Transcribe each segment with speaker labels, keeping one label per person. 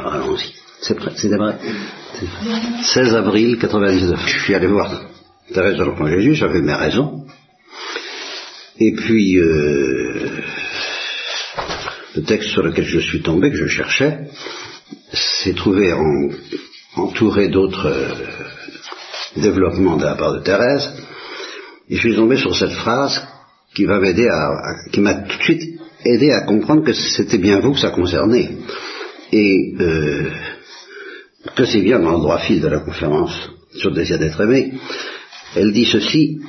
Speaker 1: Alors allons-y. Vrai. 16 avril 99. Je suis allé voir Thérèse de l'Enfant Jésus, j'avais mes raisons. Et puis, euh, le texte sur lequel je suis tombé, que je cherchais, s'est trouvé entouré d'autres euh, développements de la part de Thérèse. Et je suis tombé sur cette phrase qui qui m'a tout de suite aidé à comprendre que c'était bien vous que ça concernait. Et euh, que c'est bien dans le droit fil de la conférence sur le désir d'être aimé. Elle dit ceci,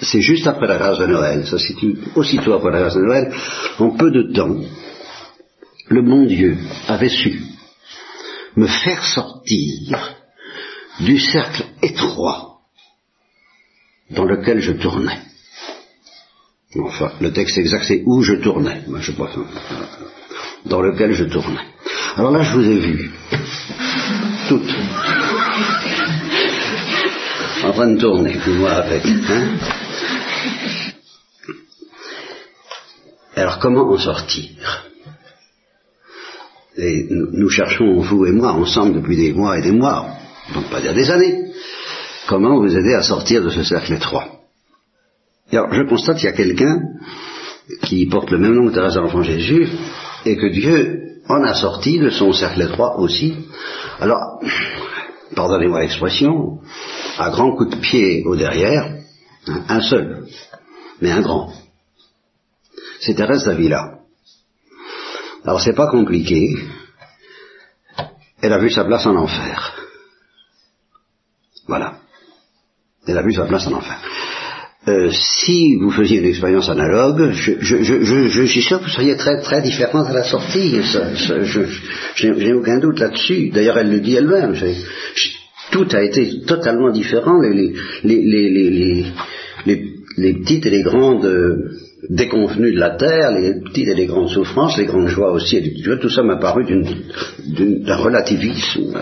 Speaker 1: c'est juste après la grâce de Noël, ça se situe aussitôt après la grâce de Noël, en peu de temps, le bon Dieu avait su me faire sortir du cercle étroit dans lequel je tournais. Enfin, le texte exact c'est où je tournais. Moi, je dans lequel je tournais. Alors là, je vous ai vu, toutes, en train de tourner, puis moi avec. Hein Alors comment en sortir? Et nous, cherchons, vous et moi, ensemble depuis des mois et des mois, donc pas dire des années, comment vous aider à sortir de ce cercle étroit. Alors je constate qu'il y a quelqu'un qui porte le même nom que Thérèse de l'Enfant Jésus, et que Dieu en a sorti de son cercle étroit aussi. Alors, pardonnez-moi l'expression, à grands coups de pied au derrière, un seul, mais un grand. C'est Thérèse d'Avila. Alors c'est pas compliqué. Elle a vu sa place en enfer. Voilà. Elle a vu sa place en enfer. Euh, si vous faisiez une expérience analogue, je, je, je, je, suis sûr que vous seriez très très différente à la sortie. je n'ai aucun doute là-dessus. D'ailleurs, elle le dit elle-même. Tout a été totalement différent. Les, les, les, les, les petites et les grandes euh, déconvenues de la terre, les petites et les grandes souffrances, les grandes joies aussi, et tout ça m'a paru d'un relativisme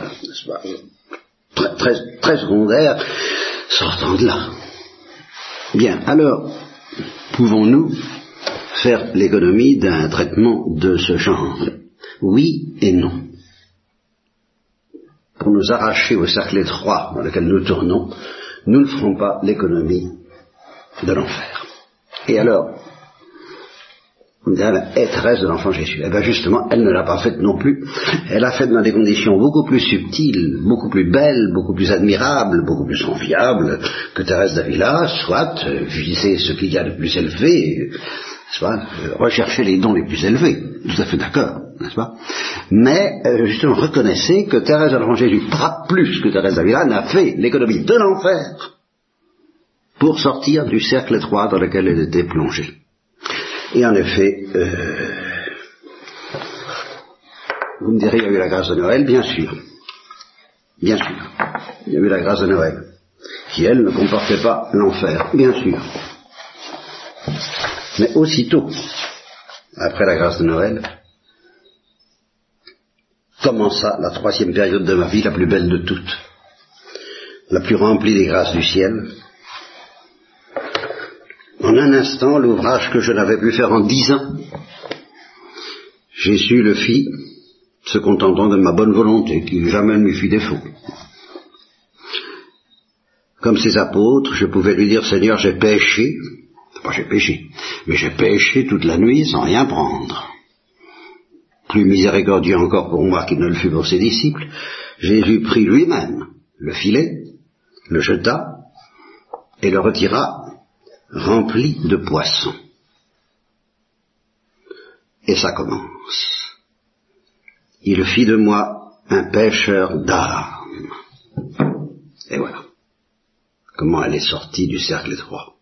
Speaker 1: très, très, très secondaire sortant de là. Bien, alors, pouvons-nous faire l'économie d'un traitement de ce genre? Oui et non. Pour nous arracher au cercle étroit dans lequel nous tournons, nous ne ferons pas l'économie de l'enfer. Et alors, direz, Thérèse de l'enfant Jésus. Eh bien justement, elle ne l'a pas faite non plus. Elle l'a faite dans des conditions beaucoup plus subtiles, beaucoup plus belles, beaucoup plus admirables, beaucoup plus enviables que Thérèse d'Avila, soit euh, viser ce qu'il y a de plus élevé, soit euh, rechercher les dons les plus élevés. Tout à fait d'accord, n'est-ce pas? Mais euh, justement, reconnaissez que Thérèse de l'enfant Jésus, plus que Thérèse d'Avila, n'a fait l'économie de l'enfer pour sortir du cercle étroit dans lequel elle était plongée. Et en effet, euh, vous me direz, il y a eu la grâce de Noël, bien sûr. Bien sûr. Il y a eu la grâce de Noël, qui, elle, ne comportait pas l'enfer, bien sûr. Mais aussitôt, après la grâce de Noël, commença la troisième période de ma vie, la plus belle de toutes, la plus remplie des grâces du ciel, en un instant l'ouvrage que je n'avais pu faire en dix ans. Jésus le fit, se contentant de ma bonne volonté, qui jamais ne lui fit défaut. Comme ses apôtres, je pouvais lui dire, Seigneur, j'ai péché, pas j'ai péché, mais j'ai péché toute la nuit sans rien prendre. Plus miséricordieux encore pour moi qu'il ne le fut pour ses disciples, Jésus prit lui-même le filet, le jeta et le retira rempli de poissons. Et ça commence. Il fit de moi un pêcheur d'âme. Et voilà. Comment elle est sortie du cercle étroit.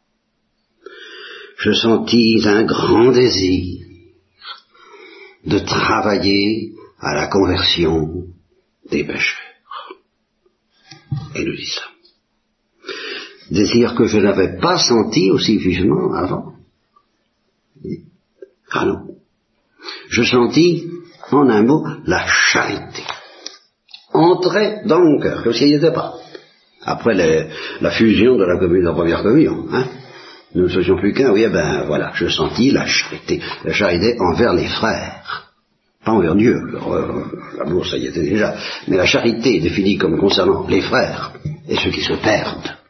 Speaker 1: Je sentis un grand désir de travailler à la conversion des pêcheurs. Et nous dit désir que je n'avais pas senti aussi vivement avant. Ah non. Je sentis, en un mot, la charité. Entrer dans mon cœur, comme s'il n'y était pas. Après la fusion de la commune, de la première communion, hein, nous ne faisions plus qu'un, oui, eh ben voilà, je sentis la charité, la charité envers les frères. pas envers Dieu, l'amour ça y était déjà, mais la charité définie comme concernant les frères et ceux qui se perdent.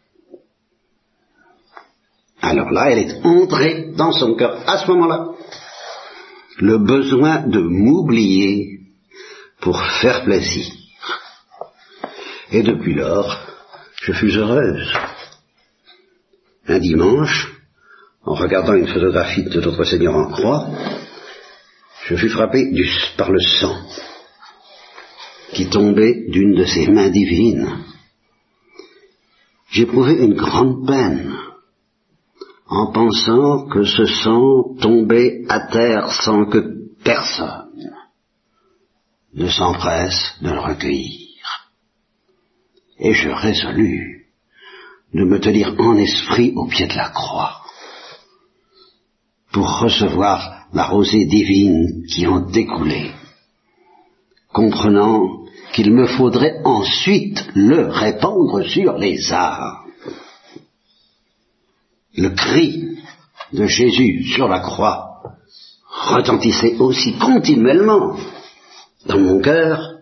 Speaker 1: Alors là, elle est entrée dans son cœur à ce moment-là. Le besoin de m'oublier pour faire plaisir. Et depuis lors, je fus heureuse. Un dimanche, en regardant une photographie de notre Seigneur en croix, je fus frappé par le sang qui tombait d'une de ses mains divines. J'éprouvais une grande peine en pensant que ce sang tombait à terre sans que personne ne s'empresse de le recueillir. Et je résolus de me tenir en esprit au pied de la croix pour recevoir la rosée divine qui en découlait, comprenant qu'il me faudrait ensuite le répandre sur les arts. Le cri de Jésus sur la croix retentissait aussi continuellement dans mon cœur,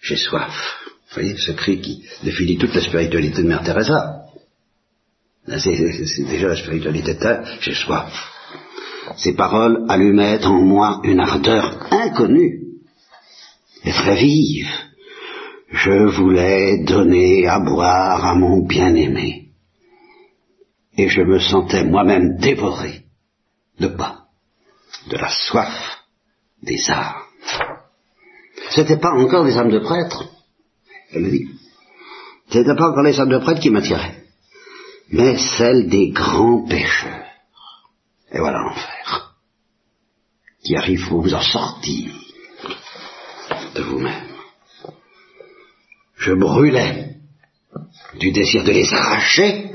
Speaker 1: j'ai soif. Vous voyez, ce cri qui définit toute la spiritualité de Mère Teresa. C'est déjà la spiritualité de j'ai soif. Ces paroles allumaient en moi une ardeur inconnue et très vive. Je voulais donner à boire à mon bien-aimé. Et je me sentais moi-même dévoré de quoi De la soif des âmes. C'était pas encore des âmes de prêtres, elle me dit. C'était pas encore les âmes de prêtres qui m'attiraient, mais celles des grands pécheurs. Et voilà l'enfer, qui arrive pour vous en sortir de vous-même. Je brûlais du désir de les arracher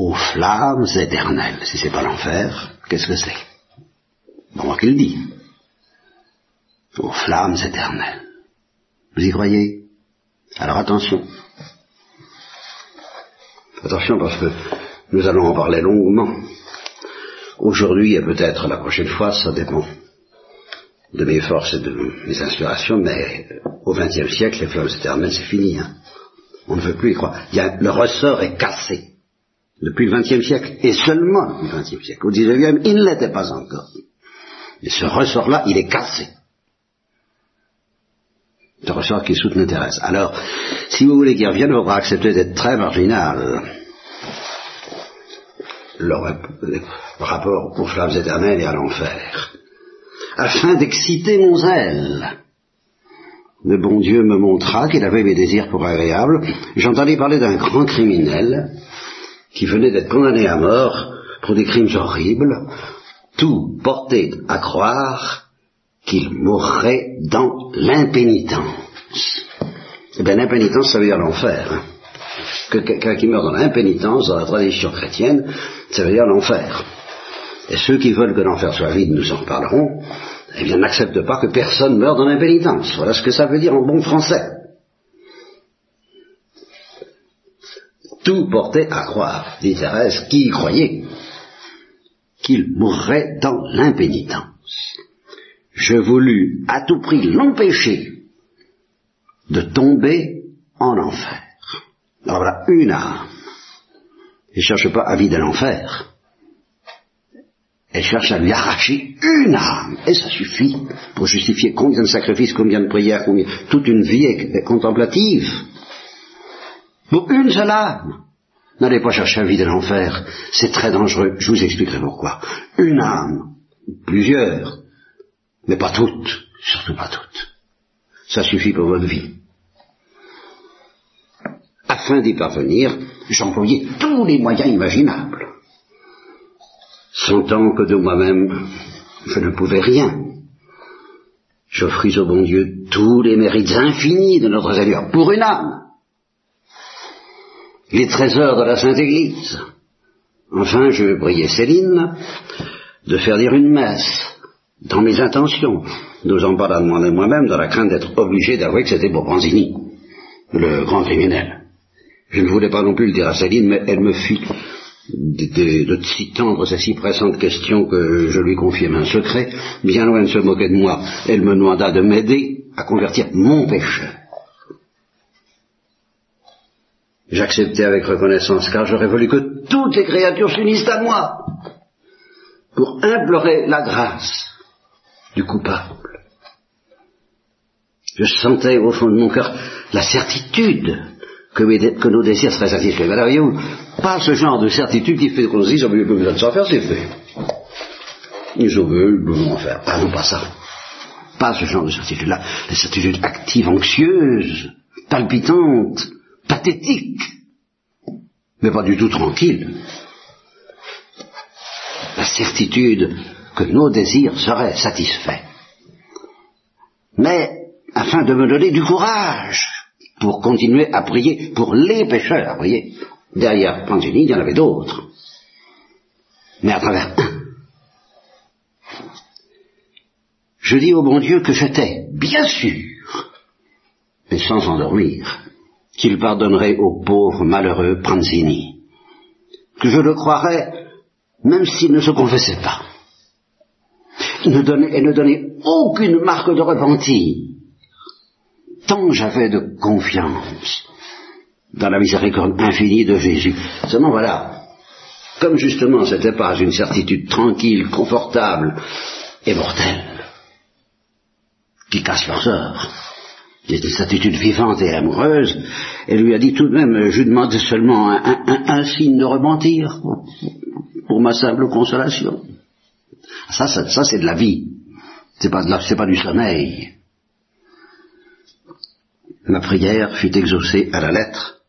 Speaker 1: aux flammes éternelles. Si c'est pas l'enfer, qu'est-ce que c'est? Bon, moi qui le dis. Aux flammes éternelles. Vous y croyez? Alors attention. Attention parce que nous allons en parler longuement. Aujourd'hui et peut-être la prochaine fois, ça dépend de mes forces et de mes inspirations, mais au XXe siècle, les flammes éternelles, c'est fini. Hein. On ne veut plus y croire. Le ressort est cassé depuis le XXe siècle, et seulement le XXe siècle. Au XIXe, il ne l'était pas encore. Et ce ressort-là, il est cassé. Ce ressort qui soutenait Thérèse. Alors, si vous voulez qu'il revienne, il faudra accepter d'être très marginal le rapport aux flammes éternelles et à l'enfer, afin d'exciter mon zèle. Le bon Dieu me montra qu'il avait mes désirs pour agréables. J'entendis parler d'un grand criminel qui venait d'être condamné à mort pour des crimes horribles, tout porté à croire qu'il mourrait dans l'impénitence. Eh bien, l'impénitence, ça veut dire l'enfer. Que quelqu'un qui meurt dans l'impénitence, dans la tradition chrétienne, ça veut dire l'enfer. Et ceux qui veulent que l'enfer soit vide, nous en parlerons, eh bien n'acceptent pas que personne meure dans l'impénitence. Voilà ce que ça veut dire en bon français. Tout portait à croire, dit Thérèse, qui croyait, qu'il mourrait dans l'impénitence. Je voulus à tout prix l'empêcher de tomber en enfer. Alors voilà, une âme elle cherche pas à vider l'enfer. Elle cherche à lui arracher une âme. Et ça suffit pour justifier combien de sacrifices, combien de prières, combien, toute une vie contemplative. Pour une seule âme. N'allez pas chercher à vider l'enfer. C'est très dangereux. Je vous expliquerai pourquoi. Une âme. Plusieurs. Mais pas toutes. Surtout pas toutes. Ça suffit pour votre vie. Afin d'y parvenir, j'employais tous les moyens imaginables, sentant que de moi-même je ne pouvais rien. J'offris au bon Dieu tous les mérites infinis de notre Seigneur pour une âme, les trésors de la Sainte Église. Enfin, je priais Céline de faire dire une messe dans mes intentions, n'osant pas la demander moi-même dans la crainte d'être obligé d'avouer que c'était pour le grand criminel. Je ne voulais pas non plus le dire à Céline, mais elle me fit de, si tendre et si pressante question que je lui confiai un secret, bien loin de se moquer de moi, elle me demanda de m'aider à convertir mon péché. J'acceptais avec reconnaissance car j'aurais voulu que toutes les créatures s'unissent à moi pour implorer la grâce du coupable. Je sentais au fond de mon cœur la certitude que, nos désirs seraient satisfaits. Mais voyez-vous, pas ce genre de certitude qui fait qu'on se dise, oh, il n'y a pas besoin de s'en faire, c'est fait. Ils ont veulent, ils en faire. Ah non, pas ça. Pas ce genre de certitude-là. La certitude active, anxieuse, palpitante, pathétique, mais pas du tout tranquille. La certitude que nos désirs seraient satisfaits. Mais afin de me donner du courage pour continuer à prier pour les pécheurs, vous voyez. Derrière Pantini, il y en avait d'autres. Mais à travers un. Je dis au bon Dieu que j'étais, bien sûr, mais sans endormir, qu'il pardonnerait au pauvre malheureux Pranzini, que je le croirais même s'il ne se confessait pas, et ne donnait, aucune marque de repentir, tant j'avais de confiance dans la miséricorde infinie de Jésus. Seulement voilà, comme justement c'était pas une certitude tranquille, confortable et mortelle, qui casse leurs heures, qui est une certitude vivante et amoureuse, elle lui a dit tout de même, je demande seulement un, signe de repentir pour, ma simple consolation. Ça, ça, c'est de la vie. C'est pas, c'est pas du sommeil. Ma prière fut exaucée à la lettre,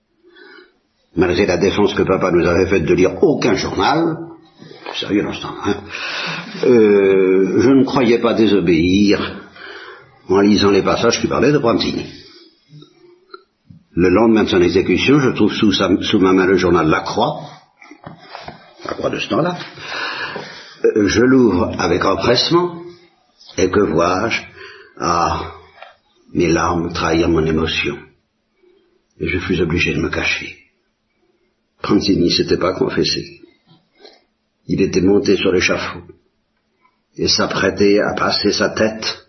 Speaker 1: malgré la défense que papa nous avait faite de lire aucun journal, sérieux l'instant, hein, euh, je ne croyais pas désobéir en lisant les passages qui parlaient de Brantini. Le lendemain de son exécution, je trouve sous, ma main le journal La Croix, La Croix de ce temps-là. Euh, je l'ouvre avec empressement, et que vois-je? Ah, mes larmes trahirent mon émotion, et je fus obligé de me cacher. Pranzini s'était pas confessé. Il était monté sur l'échafaud et s'apprêtait à passer sa tête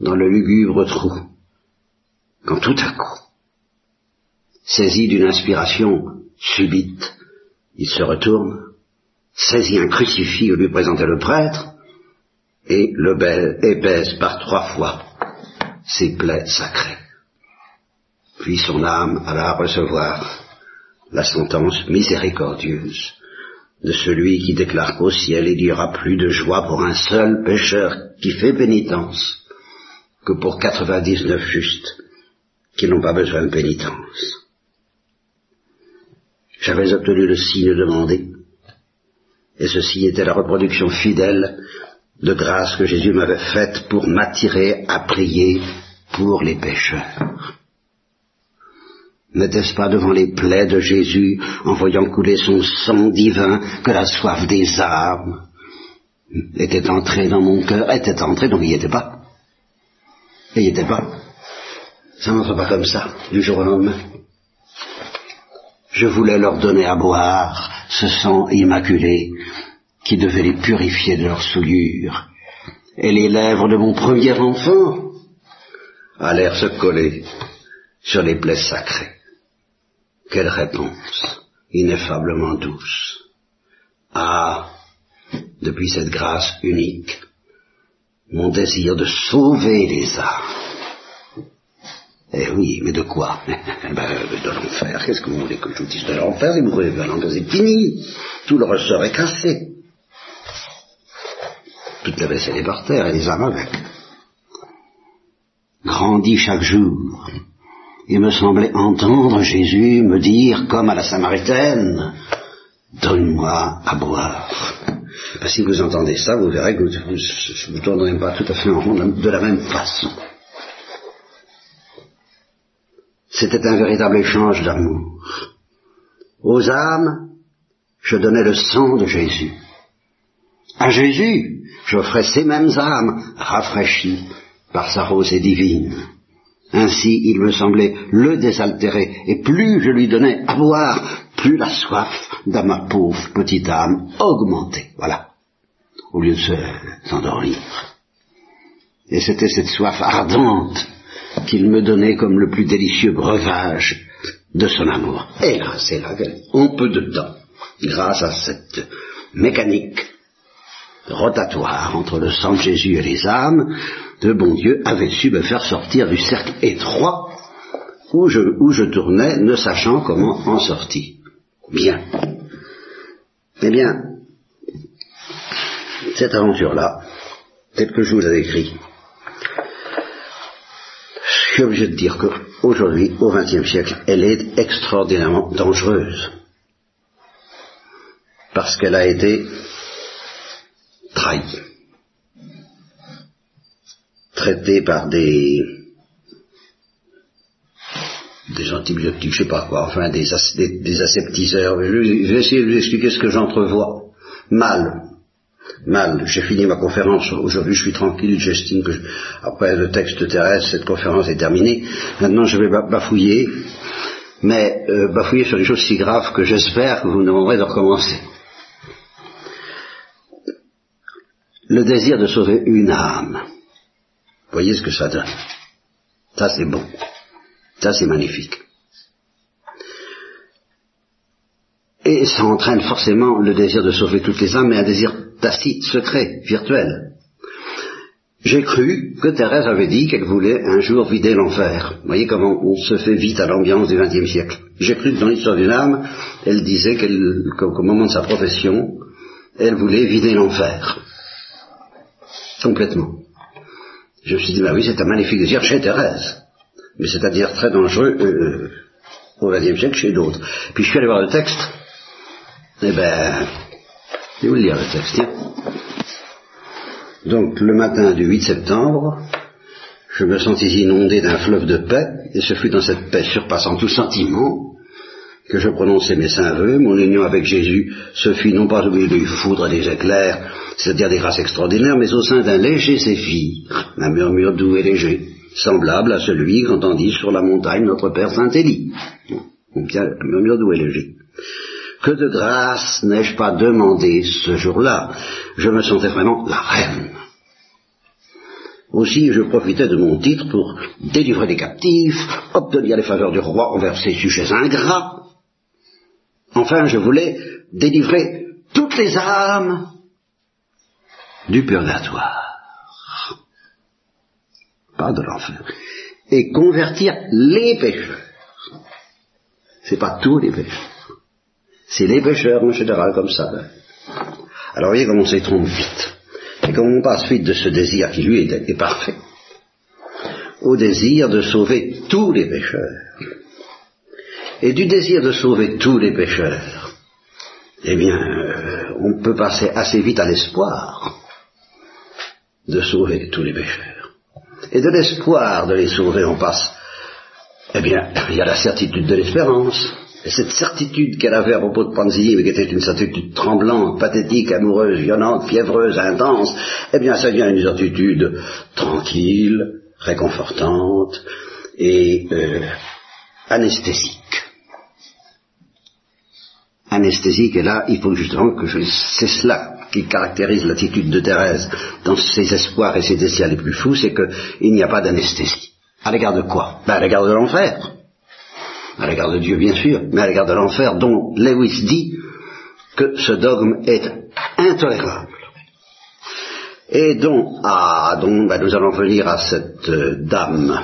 Speaker 1: dans le lugubre trou, quand tout à coup, saisi d'une inspiration subite, il se retourne, saisit un crucifix où lui présentait le prêtre, et le épaisse par trois fois ses plaies sacrées. Puis son âme alla recevoir la sentence miséricordieuse de celui qui déclare qu'au ciel il n'y aura plus de joie pour un seul pécheur qui fait pénitence que pour 99 justes qui n'ont pas besoin de pénitence. J'avais obtenu le signe demandé, et ceci était la reproduction fidèle de grâce que Jésus m'avait faite pour m'attirer à prier pour les pécheurs. N'était-ce pas devant les plaies de Jésus, en voyant couler son sang divin, que la soif des âmes était entrée dans mon cœur, était entrée, donc il n'y était pas. Il n'y était pas. Ça n'entre pas comme ça, du jour au lendemain. Je voulais leur donner à boire ce sang immaculé qui devait les purifier de leurs souillures. Et les lèvres de mon premier enfant allèrent se coller sur les plaies sacrées. Quelle réponse ineffablement douce. Ah, depuis cette grâce unique, mon désir de sauver les âmes. Eh oui, mais de quoi ben, De l'enfer. Qu'est-ce que vous voulez que je vous dise de l'enfer? Si vous voulez l'enfer, c'est fini. Tout le ressort est cassé. Toute la vaisselle est par terre et les âmes avec. Grandit chaque jour. Il me semblait entendre Jésus me dire, comme à la Samaritaine, Donne-moi à boire. Ben, si vous entendez ça, vous verrez que vous ne tournerez pas tout à fait en rond de la même façon. C'était un véritable échange d'amour. Aux âmes, je donnais le sang de Jésus. À Jésus, j'offrais ces mêmes âmes rafraîchies par sa rosée divine. Ainsi, il me semblait le désaltérer, et plus je lui donnais à boire, plus la soif de ma pauvre petite âme augmentait. Voilà. Au lieu de s'endormir. Et c'était cette soif ardente qu'il me donnait comme le plus délicieux breuvage de son amour. Et là, c'est là qu'on peu de temps, grâce à cette mécanique rotatoire entre le sang de Jésus et les âmes, de bon Dieu avait su me faire sortir du cercle étroit où je, où je tournais, ne sachant comment en sortir. Bien. Eh bien, cette aventure-là, telle que je vous l'ai décrit, je suis obligé de dire qu'aujourd'hui, au XXe siècle, elle est extraordinairement dangereuse. Parce qu'elle a été trahie traité par des des antibiotiques, je sais pas quoi, enfin des, aseptiseurs. Je, vais essayer de vous expliquer ce que j'entrevois. Mal. Mal. J'ai fini ma conférence. Aujourd'hui, je suis tranquille. J'estime que, après le texte terrestre, cette conférence est terminée. Maintenant, je vais bafouiller. Mais euh, bafouiller sur des choses si graves que j'espère que vous me demanderez de recommencer. Le désir de sauver une âme voyez ce que ça donne. Ça c'est bon. C'est magnifique. Et ça entraîne forcément le désir de sauver toutes les âmes, mais un désir tacite, secret, virtuel. J'ai cru que Thérèse avait dit qu'elle voulait un jour vider l'enfer. Vous voyez comment on se fait vite à l'ambiance du XXe siècle. J'ai cru que dans l'histoire d'une âme, elle disait qu'au moment de sa profession, elle voulait vider l'enfer. Complètement. Je me suis dit, bah oui, c'est un magnifique désir chez Thérèse. Mais c'est-à-dire très dangereux euh, au XXe siècle chez d'autres. Puis je suis allé voir le texte. Eh ben, je vais vous lire le texte, tiens. Donc, le matin du 8 septembre, je me sentis inondé d'un fleuve de paix, et ce fut dans cette paix surpassant tout sentiment que je prononçai mes saints vœux. Mon union avec Jésus se fit non pas au milieu des foudres et des éclairs, c'est-à-dire des grâces extraordinaires, mais au sein d'un léger zéphyr, un murmure doux et léger, semblable à celui qu'entendit sur la montagne notre Père Saint-Élie. et léger. Que de grâce n'ai-je pas demandé ce jour-là? Je me sentais vraiment la reine. Aussi, je profitais de mon titre pour délivrer les captifs, obtenir les faveurs du roi envers ses sujets ingrats. Enfin, je voulais délivrer toutes les âmes du purgatoire, de l'enfer, et convertir les pécheurs. C'est pas tous les pécheurs. C'est les pécheurs en général comme ça. Alors voyez comment on s'y trompe vite. Et comment on passe vite de ce désir qui lui est, parfait au désir de sauver tous les pécheurs. Et du désir de sauver tous les pécheurs, eh bien, euh, on peut passer assez vite à l'espoir de sauver tous les pécheurs. Et de l'espoir de les sauver, on passe, eh bien, il y a la certitude de l'espérance. Et cette certitude qu'elle avait à propos de Panzi, mais qui était une certitude tremblante, pathétique, amoureuse, violente, fiévreuse, intense, eh bien, ça devient une certitude tranquille, réconfortante et euh, anesthésique. Anesthésique, et là, il faut justement que je... C'est cela qui caractérise l'attitude de Thérèse dans ses espoirs et ses désirs les plus fous, c'est qu'il n'y a pas d'anesthésie. À l'égard de quoi? Ben, À l'égard de l'enfer. À l'égard de Dieu, bien sûr, mais à l'égard de l'enfer, dont Lewis dit que ce dogme est intolérable. Et ah, donc, ben, nous allons venir à cette euh, dame,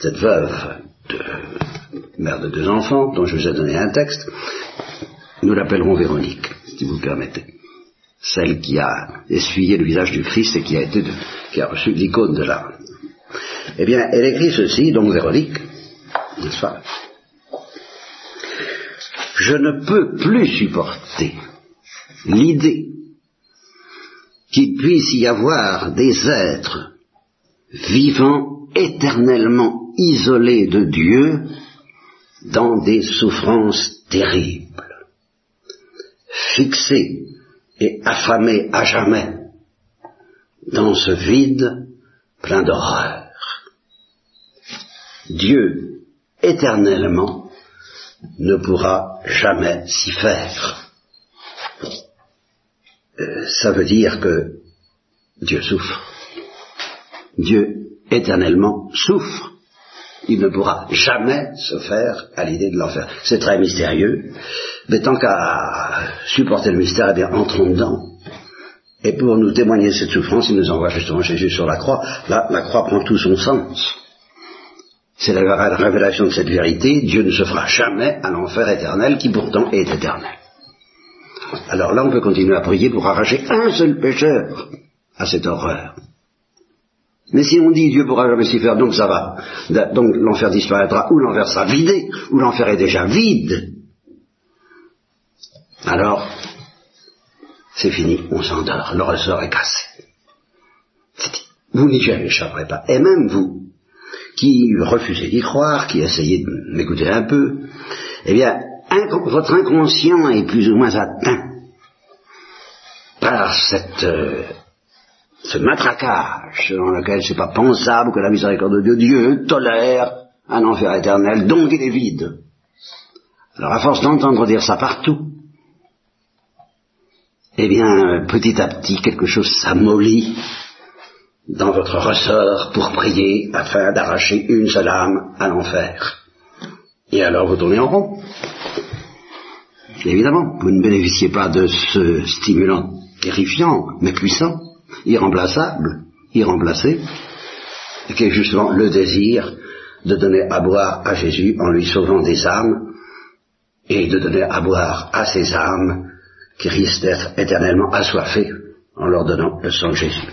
Speaker 1: cette veuve, de, mère de deux enfants, dont je vous ai donné un texte, nous l'appellerons Véronique, si vous permettez celle qui a essuyé le visage du Christ et qui a été qui a reçu l'icône de l'âme. Eh bien, elle écrit ceci, donc Véronique, n'est-ce pas? Je ne peux plus supporter l'idée qu'il puisse y avoir des êtres vivants éternellement isolés de Dieu dans des souffrances terribles, fixés et affamé à jamais dans ce vide plein d'horreur. Dieu éternellement ne pourra jamais s'y faire. Euh, ça veut dire que Dieu souffre. Dieu éternellement souffre. Il ne pourra jamais se faire à l'idée de l'enfer. C'est très mystérieux, mais tant qu'à supporter le mystère, eh bien, entrons dedans. Et pour nous témoigner de cette souffrance, il nous envoie justement Jésus sur la croix. Là, la croix prend tout son sens. C'est la révélation de cette vérité. Dieu ne se fera jamais à l'enfer éternel qui pourtant est éternel. Alors là, on peut continuer à prier pour arracher un seul pécheur à cette horreur. Mais si on dit Dieu pourra jamais s'y faire, donc ça va. Donc l'enfer disparaîtra, ou l'enfer sera vidé, ou l'enfer est déjà vide. Alors, c'est fini, on s'endort, le ressort est cassé. Vous n'y échapperez pas. Et même vous, qui refusez d'y croire, qui essayez de m'écouter un peu, eh bien, votre inconscient est plus ou moins atteint par cette, euh, ce matraquage selon lequel c'est pas pensable que la miséricorde de Dieu, Dieu tolère un enfer éternel, donc il est vide. Alors à force d'entendre dire ça partout, eh bien, petit à petit, quelque chose s'amollit dans votre ressort pour prier afin d'arracher une seule âme à l'enfer. Et alors vous tournez en rond. Évidemment, vous ne bénéficiez pas de ce stimulant terrifiant, mais puissant, irremplaçable, irremplacé, qui est justement le désir de donner à boire à Jésus en lui sauvant des âmes, et de donner à boire à ces âmes qui risquent d'être éternellement assoiffées en leur donnant le sang de Jésus.